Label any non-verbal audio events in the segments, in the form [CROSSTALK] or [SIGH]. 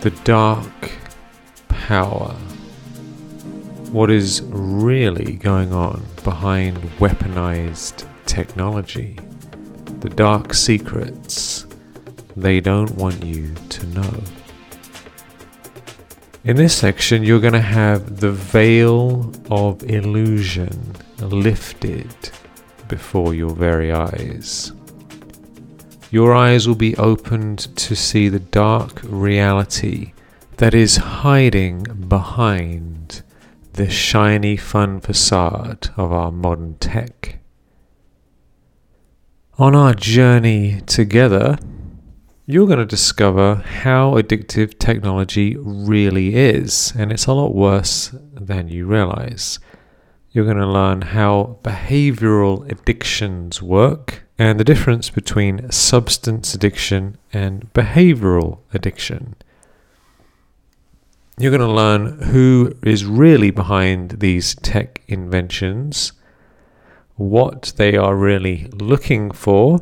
the dark power. What is really going on behind weaponized technology? The dark secrets they don't want you to know. In this section, you're going to have the veil of illusion lifted before your very eyes. Your eyes will be opened to see the dark reality that is hiding behind the shiny, fun facade of our modern tech. On our journey together, you're going to discover how addictive technology really is, and it's a lot worse than you realize. You're going to learn how behavioral addictions work and the difference between substance addiction and behavioral addiction. You're going to learn who is really behind these tech inventions, what they are really looking for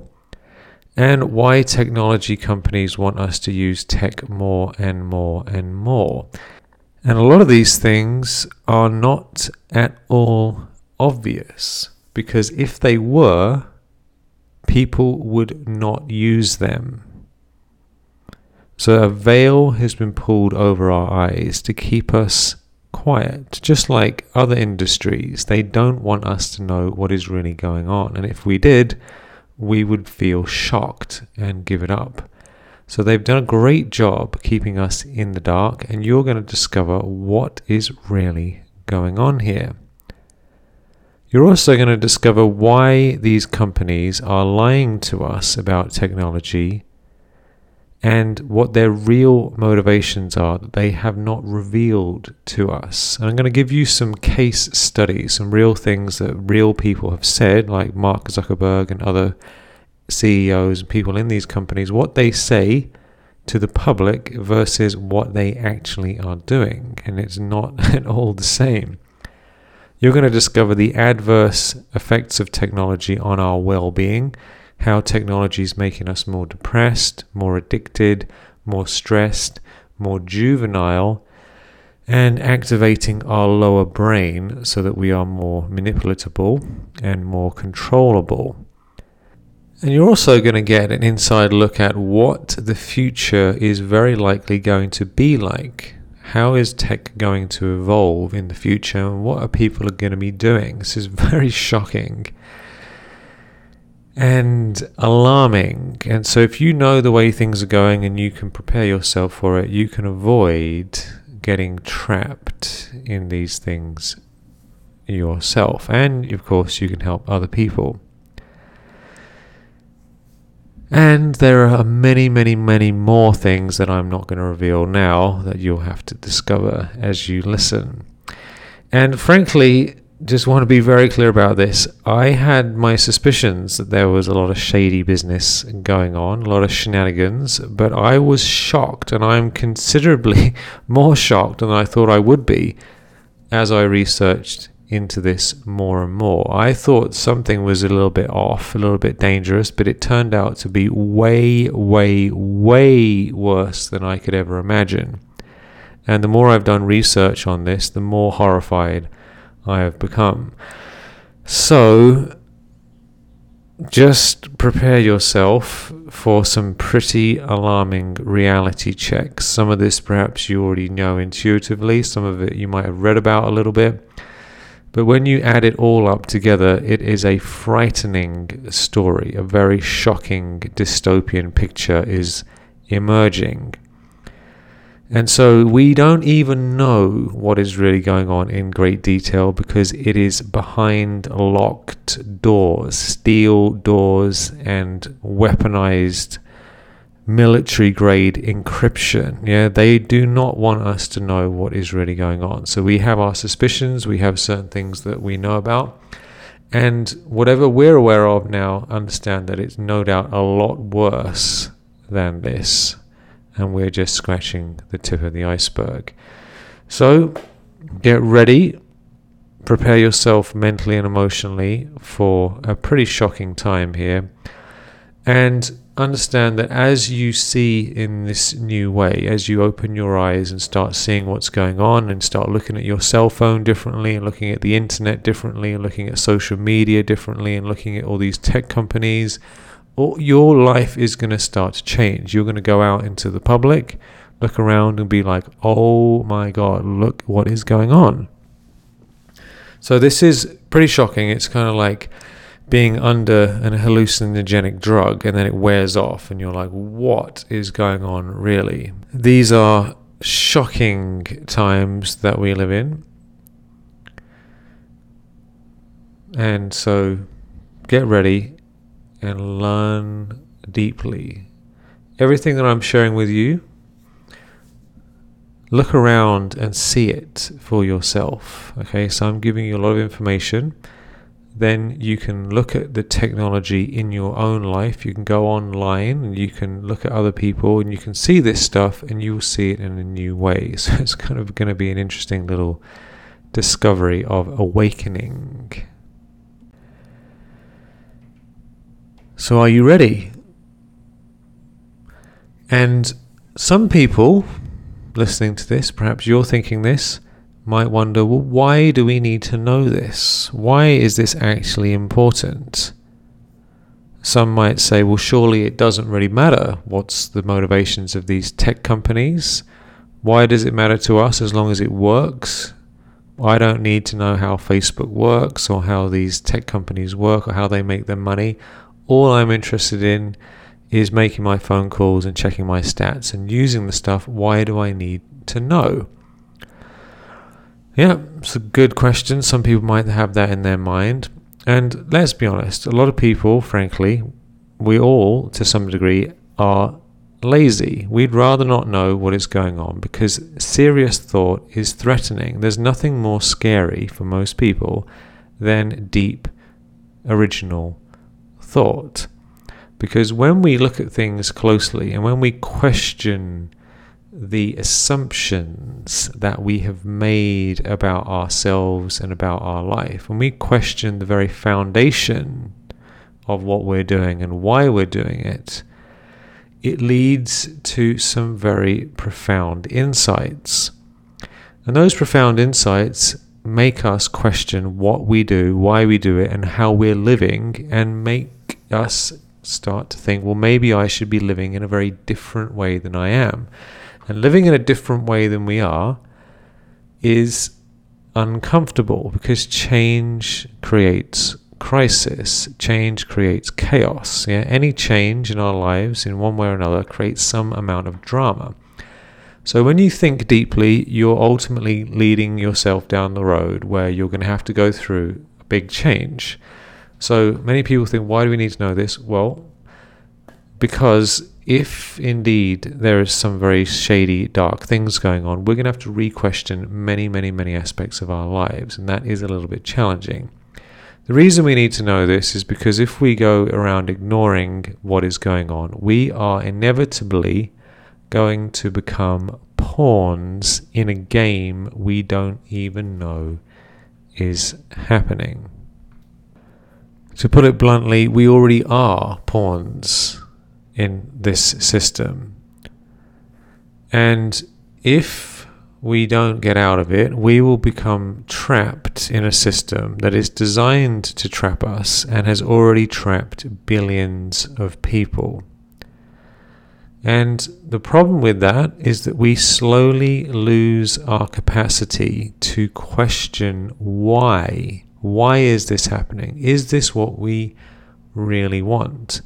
and why technology companies want us to use tech more and more and more. And a lot of these things are not at all obvious because if they were, people would not use them. So a veil has been pulled over our eyes to keep us quiet, just like other industries. They don't want us to know what is really going on. And if we did, we would feel shocked and give it up. So they've done a great job keeping us in the dark, and you're going to discover what is really going on here. You're also going to discover why these companies are lying to us about technology and what their real motivations are that they have not revealed to us. And I'm going to give you some case studies, some real things that real people have said, like Mark Zuckerberg and other CEOs and people in these companies, what they say to the public versus what they actually are doing. And it's not [LAUGHS] at all the same. You're going to discover the adverse effects of technology on our well being how technology is making us more depressed, more addicted, more stressed, more juvenile, and activating our lower brain so that we are more manipulatable and more controllable. And you're also going to get an inside look at what the future is very likely going to be like. How is tech going to evolve in the future, and what are people going to be doing? This is [LAUGHS] very shocking and alarming. And so, if you know the way things are going and you can prepare yourself for it, you can avoid getting trapped in these things yourself. And of course, you can help other people. And there are many, many, many more things that I'm not going to reveal now that you'll have to discover as you listen. And frankly, just want to be very clear about this. I had my suspicions that there was a lot of shady business going on, a lot of shenanigans, but I was shocked, and I'm considerably [LAUGHS] more shocked than I thought I would be as I researched into this more and more. I thought something was a little bit off, a little bit dangerous, but it turned out to be way, way, way worse than I could ever imagine. And the more I've done research on this, the more horrified I have become. So, just prepare yourself for some pretty alarming reality checks. Some of this perhaps you already know intuitively, some of it you might have read about a little bit. But when you add it all up together, it is a frightening story. A very shocking dystopian picture is emerging. And so we don't even know what is really going on in great detail because it is behind locked doors, steel doors, and weaponized military grade encryption. Yeah, they do not want us to know what is really going on. So we have our suspicions, we have certain things that we know about. And whatever we're aware of now, understand that it's no doubt a lot worse than this and we're just scratching the tip of the iceberg. So get ready, prepare yourself mentally and emotionally for a pretty shocking time here. And understand that as you see in this new way, as you open your eyes and start seeing what's going on and start looking at your cell phone differently and looking at the internet differently and looking at social media differently and looking at all these tech companies, all, your life is going to start to change. You're going to go out into the public, look around and be like, oh my God, look what is going on. So this is pretty shocking. It's kind of like, being under an hallucinogenic drug and then it wears off and you're like, what is going on really? These are shocking times that we live in. And so get ready and learn deeply. Everything that I'm sharing with you, look around and see it for yourself. Okay, so I'm giving you a lot of information then you can look at the technology in your own life. You can go online and you can look at other people and you can see this stuff and you will see it in a new way. [LAUGHS] So it's kind of going to be an interesting little discovery of awakening. So, are you ready? And some people listening to this, perhaps you're thinking this, might wonder well, why do we need to know this? Why is this actually important? Some might say, well, surely it doesn't really matter what's the motivations of these tech companies. Why does it matter to us as long as it works? I don't need to know how Facebook works or how these tech companies work or how they make their money. All I'm interested in is making my phone calls and checking my stats and using the stuff. Why do I need to know? Yeah, it's a good question. Some people might have that in their mind. And let's be honest, a lot of people, frankly, we all, to some degree, are lazy. We'd rather not know what is going on because serious thought is threatening. There's nothing more scary for most people than deep, original thought. Because when we look at things closely and when we question the assumptions that we have made about ourselves and about our life, when we question the very foundation of what we're doing and why we're doing it, it leads to some very profound insights. And those profound insights make us question what we do, why we do it, and how we're living, and make us start to think, well, maybe I should be living in a very different way than I am. And living in a different way than we are is uncomfortable because change creates crisis. Change creates chaos. Yeah? Any change in our lives, in one way or another, creates some amount of drama. So when you think deeply, you're ultimately leading yourself down the road where you're going to have to go through a big change. So many people think, why do we need to know this? Well, because if indeed there is some very shady, dark things going on, we're going to have to re question many, many, many aspects of our lives, and that is a little bit challenging. The reason we need to know this is because if we go around ignoring what is going on, we are inevitably going to become pawns in a game we don't even know is happening. To put it bluntly, we already are pawns in this system. And if we don't get out of it, we will become trapped in a system that is designed to trap us and has already trapped billions of people. And the problem with that is that we slowly lose our capacity to question why. Why is this happening? Is this what we really want?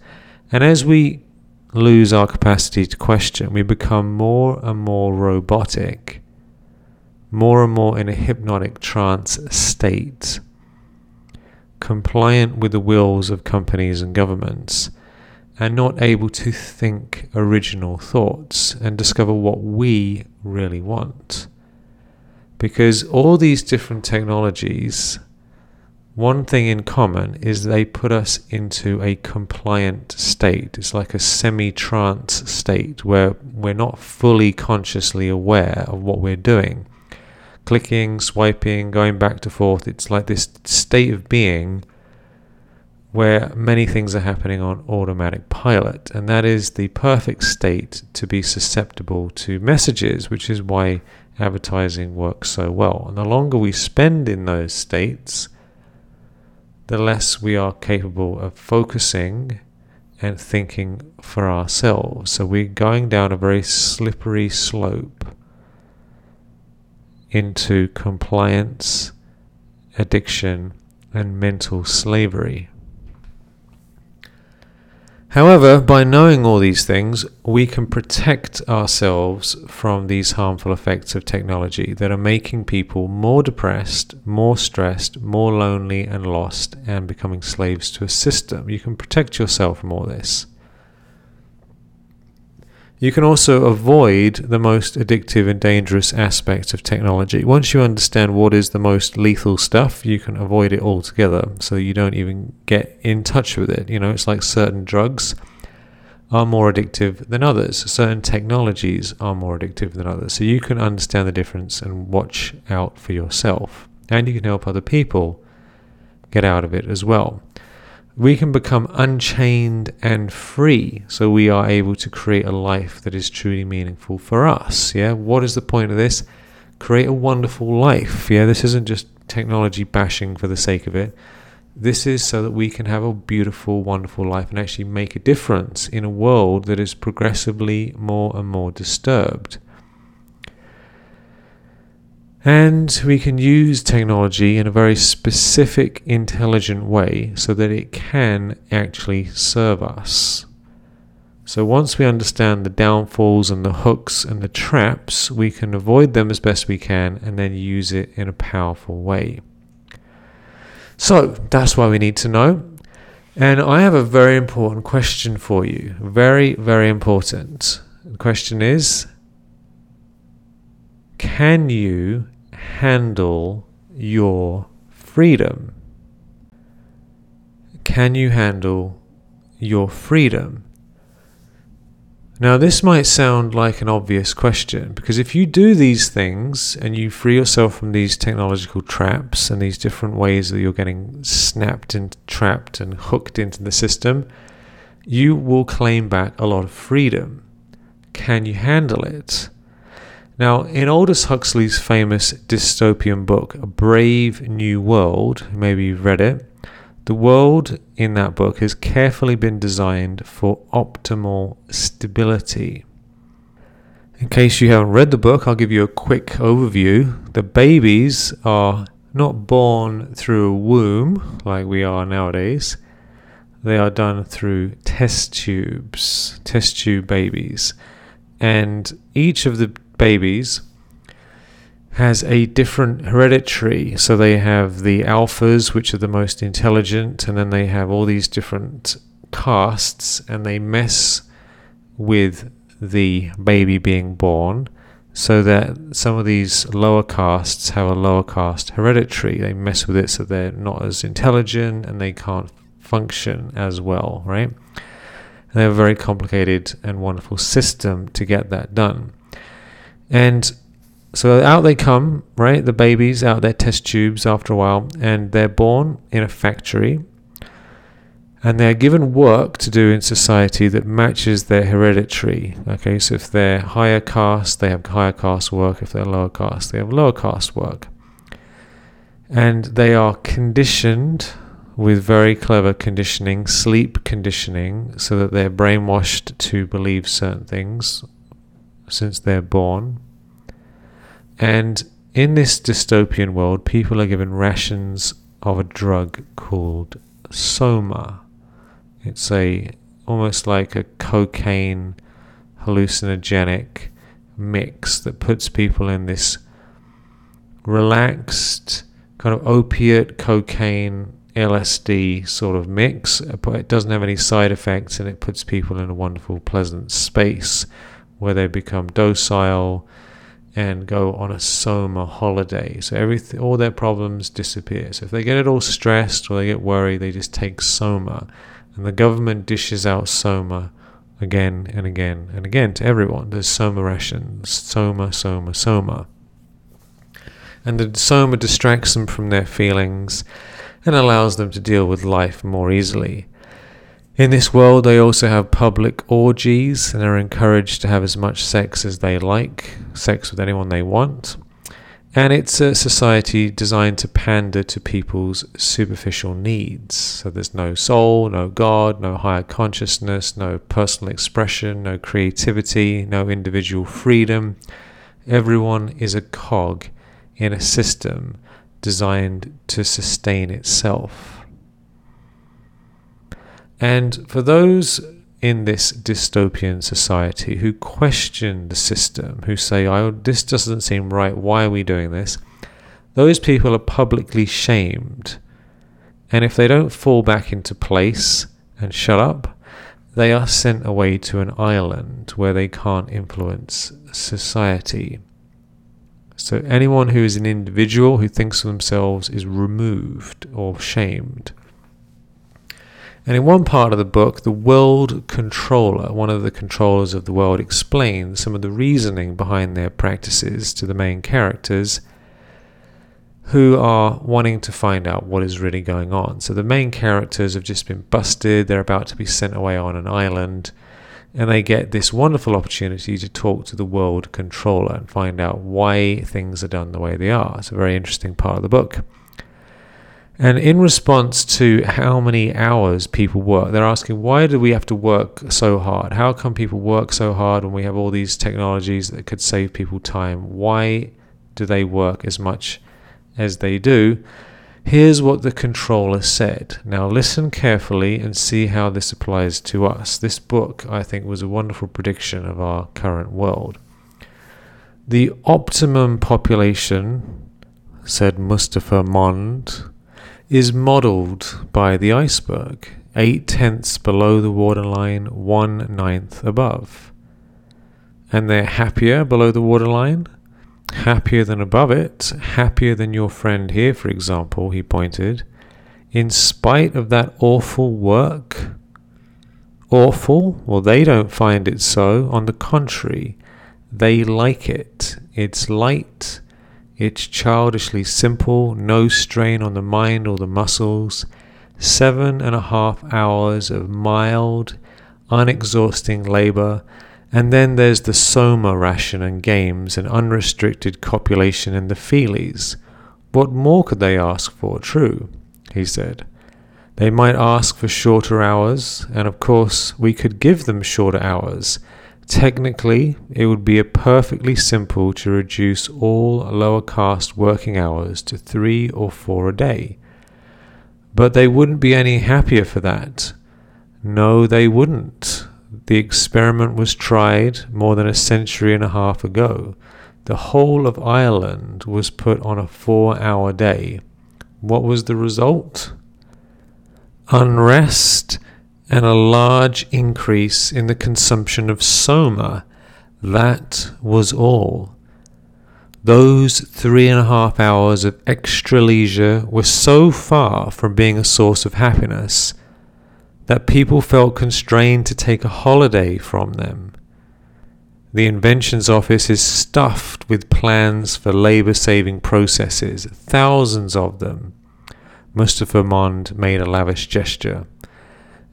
And as we lose our capacity to question. We become more and more robotic, more and more in a hypnotic trance state, compliant with the wills of companies and governments, and not able to think original thoughts and discover what we really want. Because all these different technologies one thing in common is they put us into a compliant state. It's like a semi trance state where we're not fully consciously aware of what we're doing. Clicking, swiping, going back to forth, it's like this state of being where many things are happening on automatic pilot, and that is the perfect state to be susceptible to messages, which is why advertising works so well. And the longer we spend in those states, the less we are capable of focusing and thinking for ourselves. So we're going down a very slippery slope into compliance, addiction, and mental slavery. However, by knowing all these things, we can protect ourselves from these harmful effects of technology that are making people more depressed, more stressed, more lonely and lost, and becoming slaves to a system. You can protect yourself from all this. You can also avoid the most addictive and dangerous aspects of technology. Once you understand what is the most lethal stuff, you can avoid it altogether so you don't even get in touch with it. You know, it's like certain drugs are more addictive than others, certain technologies are more addictive than others. So you can understand the difference and watch out for yourself. And you can help other people get out of it as well we can become unchained and free so we are able to create a life that is truly meaningful for us yeah? What is the point of this? Create a wonderful life yeah? This isn't just technology bashing for the sake of it. This is so that we can have a beautiful wonderful life and actually make a difference in a world that is progressively more and more disturbed and we can use technology in a very specific, intelligent way so that it can actually serve us. So once we understand the downfalls and the hooks and the traps, we can avoid them as best we can and then use it in a powerful way. So that's why we need to know. And I have a very important question for you. Very, very important. The question is can you handle your freedom? Can you handle your freedom? Now, this might sound like an obvious question because if you do these things and you free yourself from these technological traps and these different ways that you're getting snapped and trapped and hooked into the system, you will claim back a lot of freedom. Can you handle it? Now, in Aldous Huxley's famous dystopian book, A Brave New World, maybe you've read it, the world in that book has carefully been designed for optimal stability. In case you haven't read the book, I'll give you a quick overview. The babies are not born through a womb like we are nowadays. They are done through test tubes, test tube babies. And each of the babies has a different hereditary. So they have the alphas, which are the most intelligent, and then they have all these different castes, and they mess with the baby being born so that some of these lower castes have a lower caste hereditary. They mess with it so they're not as intelligent and they can't function as well, right? And they have a very complicated and wonderful system to get that done. And so out they come, right? The babies out their test tubes after a while, and they're born in a factory. And they're given work to do in society that matches their hereditary. Okay, so if they're higher caste, they have higher caste work. If they're lower caste, they have lower caste work. And they are conditioned with very clever conditioning, sleep conditioning, so that they're brainwashed to believe certain things since they're born. And in this dystopian world, people are given rations of a drug called soma. It's a almost like a cocaine hallucinogenic mix that puts people in this relaxed kind of opiate cocaine LSD sort of mix, but it doesn't have any side effects and it puts people in a wonderful, pleasant space where they become docile and go on a soma holiday. So everything, all their problems disappear. So if they get it all stressed or they get worried, they just take soma, and the government dishes out soma again and again and again to everyone. There's soma rations, soma, soma, soma, and the soma distracts them from their feelings and allows them to deal with life more easily. In this world, they also have public orgies and are encouraged to have as much sex as they like, sex with anyone they want. And it's a society designed to pander to people's superficial needs. So there's no soul, no God, no higher consciousness, no personal expression, no creativity, no individual freedom. Everyone is a cog in a system designed to sustain itself. And for those in this dystopian society who question the system, who say, oh, this doesn't seem right, why are we doing this? Those people are publicly shamed. And if they don't fall back into place and shut up, they are sent away to an island where they can't influence society. So anyone who is an individual who thinks of themselves is removed or shamed. And in one part of the book, the world controller, one of the controllers of the world, explains some of the reasoning behind their practices to the main characters who are wanting to find out what is really going on. So the main characters have just been busted, they're about to be sent away on an island, and they get this wonderful opportunity to talk to the world controller and find out why things are done the way they are. It's a very interesting part of the book. And in response to how many hours people work, they're asking, why do we have to work so hard? How come people work so hard when we have all these technologies that could save people time? Why do they work as much as they do? Here's what the controller said. Now, listen carefully and see how this applies to us. This book, I think, was a wonderful prediction of our current world. The optimum population, said Mustafa Mond, is modelled by the iceberg, eight tenths below the waterline, one ninth above. And they're happier below the waterline, happier than above it, happier than your friend here, for example, he pointed, in spite of that awful work. Awful? Well, they don't find it so. On the contrary, they like it. It's light it's childishly simple, no strain on the mind or the muscles. Seven and a half hours of mild, unexhausting labor. And then there's the soma ration and games and unrestricted copulation in the feelies. What more could they ask for? True, he said. They might ask for shorter hours, and of course, we could give them shorter hours Technically, it would be a perfectly simple to reduce all lower caste working hours to three or four a day. But they wouldn't be any happier for that. No, they wouldn't. The experiment was tried more than a century and a half ago. The whole of Ireland was put on a four hour day. What was the result? Unrest and a large increase in the consumption of soma. That was all. Those three and a half hours of extra leisure were so far from being a source of happiness that people felt constrained to take a holiday from them. The Inventions Office is stuffed with plans for labour saving processes, thousands of them. Mustafa Mond made a lavish gesture.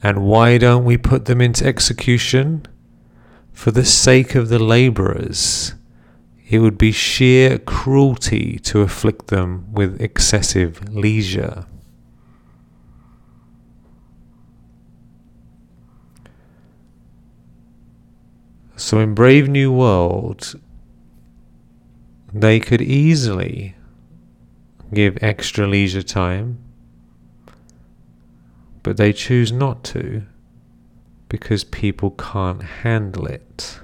And why don't we put them into execution? For the sake of the labourers. It would be sheer cruelty to afflict them with excessive leisure. So in Brave New World, they could easily give extra leisure time but they choose not to because people can't handle it.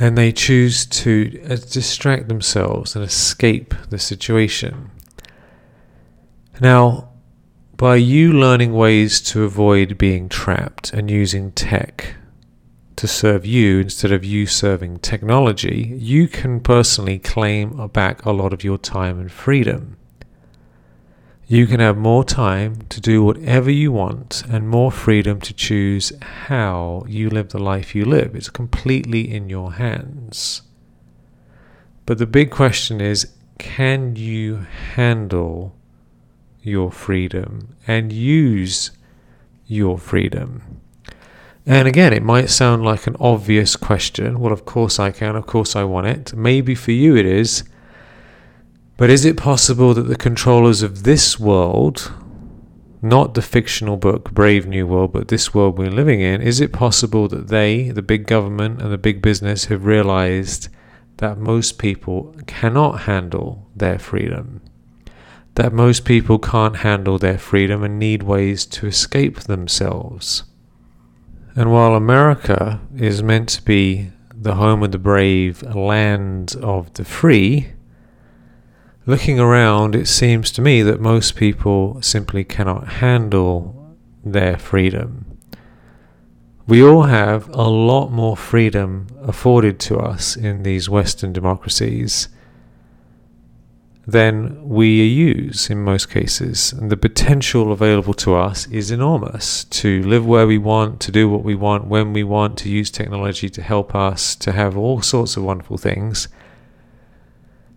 And they choose to uh, distract themselves and escape the situation. Now, by you learning ways to avoid being trapped and using tech to serve you instead of you serving technology, you can personally claim back a lot of your time and freedom. You can have more time to do whatever you want and more freedom to choose how you live the life you live. It's completely in your hands. But the big question is can you handle your freedom and use your freedom? And again, it might sound like an obvious question. Well, of course I can. Of course I want it. Maybe for you it is. But is it possible that the controllers of this world, not the fictional book Brave New World, but this world we're living in, is it possible that they, the big government and the big business, have realized that most people cannot handle their freedom? That most people can't handle their freedom and need ways to escape themselves? And while America is meant to be the home of the brave, land of the free, looking around, it seems to me that most people simply cannot handle their freedom. We all have a lot more freedom afforded to us in these Western democracies than we use in most cases. And the potential available to us is enormous to live where we want, to do what we want, when we want, to use technology to help us, to have all sorts of wonderful things.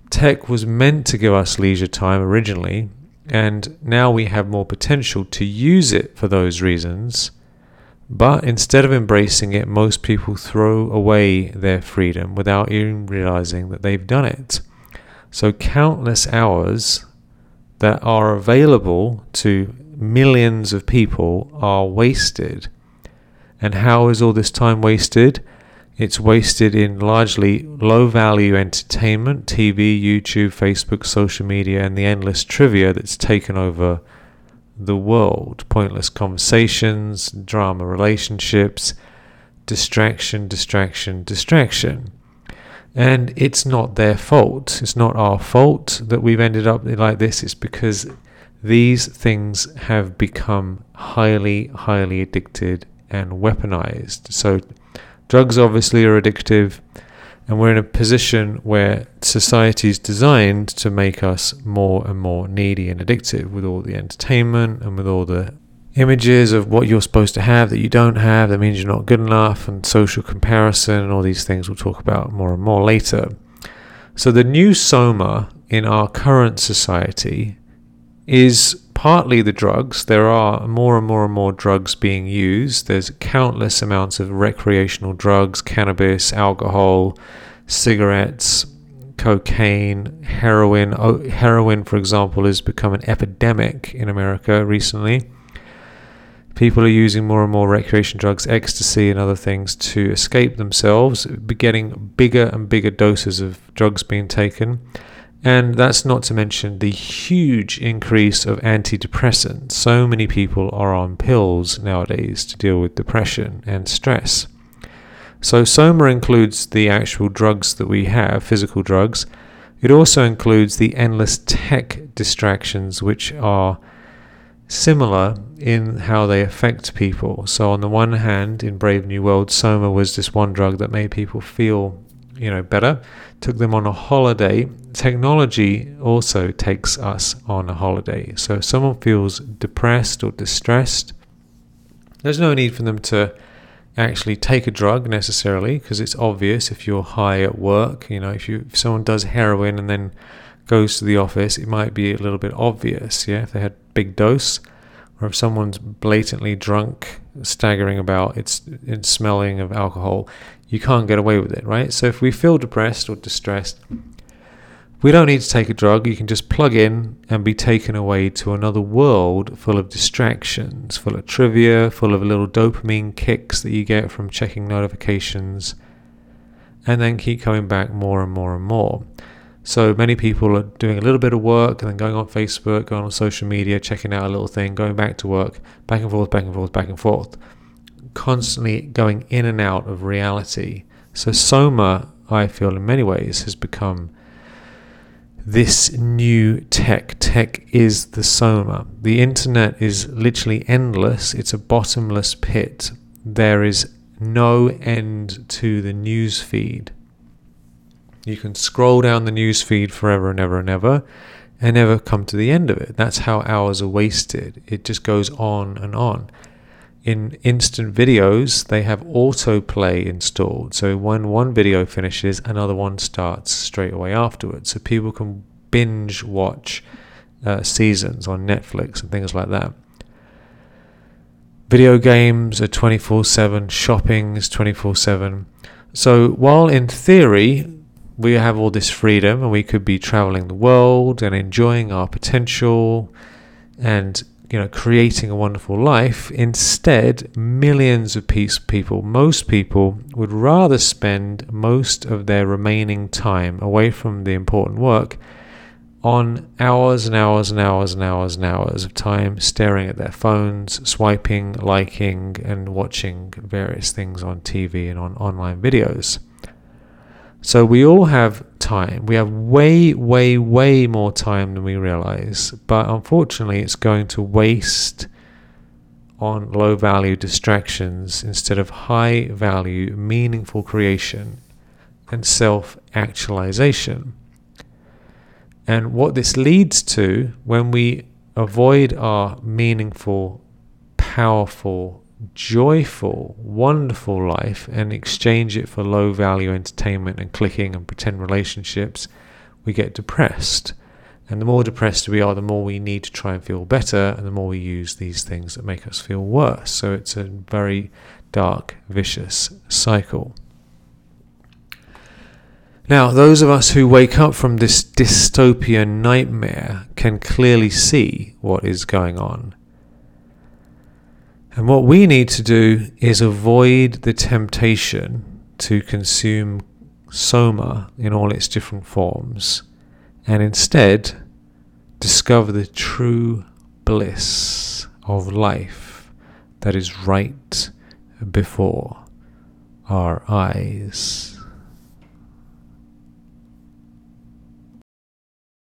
Tech was meant to give us leisure time originally, and now we have more potential to use it for those reasons. But instead of embracing it, most people throw away their freedom without even realizing that they've done it. So, countless hours that are available to millions of people are wasted. And how is all this time wasted? It's wasted in largely low value entertainment, TV, YouTube, Facebook, social media, and the endless trivia that's taken over the world. Pointless conversations, drama relationships, distraction, distraction, distraction. And it's not their fault. It's not our fault that we've ended up like this. It's because these things have become highly, highly addicted and weaponized. So, drugs obviously are addictive, and we're in a position where society is designed to make us more and more needy and addictive with all the entertainment and with all the images of what you're supposed to have that you don't have, that means you're not good enough, and social comparison, and all these things we'll talk about more and more later. So, the new soma in our current society is partly the drugs. There are more and more and more drugs being used. There's countless amounts of recreational drugs, cannabis, alcohol, cigarettes, cocaine, heroin. Oh, heroin, for example, has become an epidemic in America recently. People are using more and more recreation drugs, ecstasy, and other things to escape themselves, getting bigger and bigger doses of drugs being taken. And that's not to mention the huge increase of antidepressants. So many people are on pills nowadays to deal with depression and stress. So, Soma includes the actual drugs that we have, physical drugs. It also includes the endless tech distractions, which are similar in how they affect people. So on the one hand, in Brave New World, Soma was this one drug that made people feel, you know, better, took them on a holiday. Technology also takes us on a holiday. So if someone feels depressed or distressed, there's no need for them to actually take a drug necessarily because it's obvious if you're high at work, you know, if you if someone does heroin and then goes to the office, it might be a little bit obvious, yeah, if they had big dose, or if someone's blatantly drunk, staggering about, it's, it's smelling of alcohol, you can't get away with it, right? So if we feel depressed or distressed, we don't need to take a drug. You can just plug in and be taken away to another world full of distractions, full of trivia, full of little dopamine kicks that you get from checking notifications, and then keep coming back more and more and more. So many people are doing a little bit of work and then going on Facebook, going on social media, checking out a little thing, going back to work, back and forth, back and forth, back and forth, constantly going in and out of reality. So Soma, I feel in many ways, has become this new tech. Tech is the Soma. The internet is literally endless, it's a bottomless pit. There is no end to the news feed. You can scroll down the news feed forever and ever and ever and never come to the end of it. That's how hours are wasted. It just goes on and on. In instant videos, they have autoplay installed. So when one video finishes, another one starts straight away afterwards. So people can binge watch uh, seasons on Netflix and things like that. Video games are 24 7, shopping is 24 7. So, while in theory we have all this freedom and we could be traveling the world and enjoying our potential and you know creating a wonderful life instead millions of peace people most people would rather spend most of their remaining time away from the important work on hours and hours and hours and hours and hours of time staring at their phones swiping liking and watching various things on TV and on online videos so we all have time. We have way, way, way more time than we realize. But unfortunately, it's going to waste on low value distractions instead of high value, meaningful creation and self actualization. And what this leads to when we avoid our meaningful, powerful, joyful, wonderful life and exchange it for low value entertainment and clicking and pretend relationships, we get depressed. And the more depressed we are, the more we need to try and feel better, and the more we use these things that make us feel worse. So it's a very dark, vicious cycle. Now, those of us who wake up from this dystopian nightmare can clearly see what is going on. And what we need to do is avoid the temptation to consume soma in all its different forms and instead discover the true bliss of life that is right before our eyes.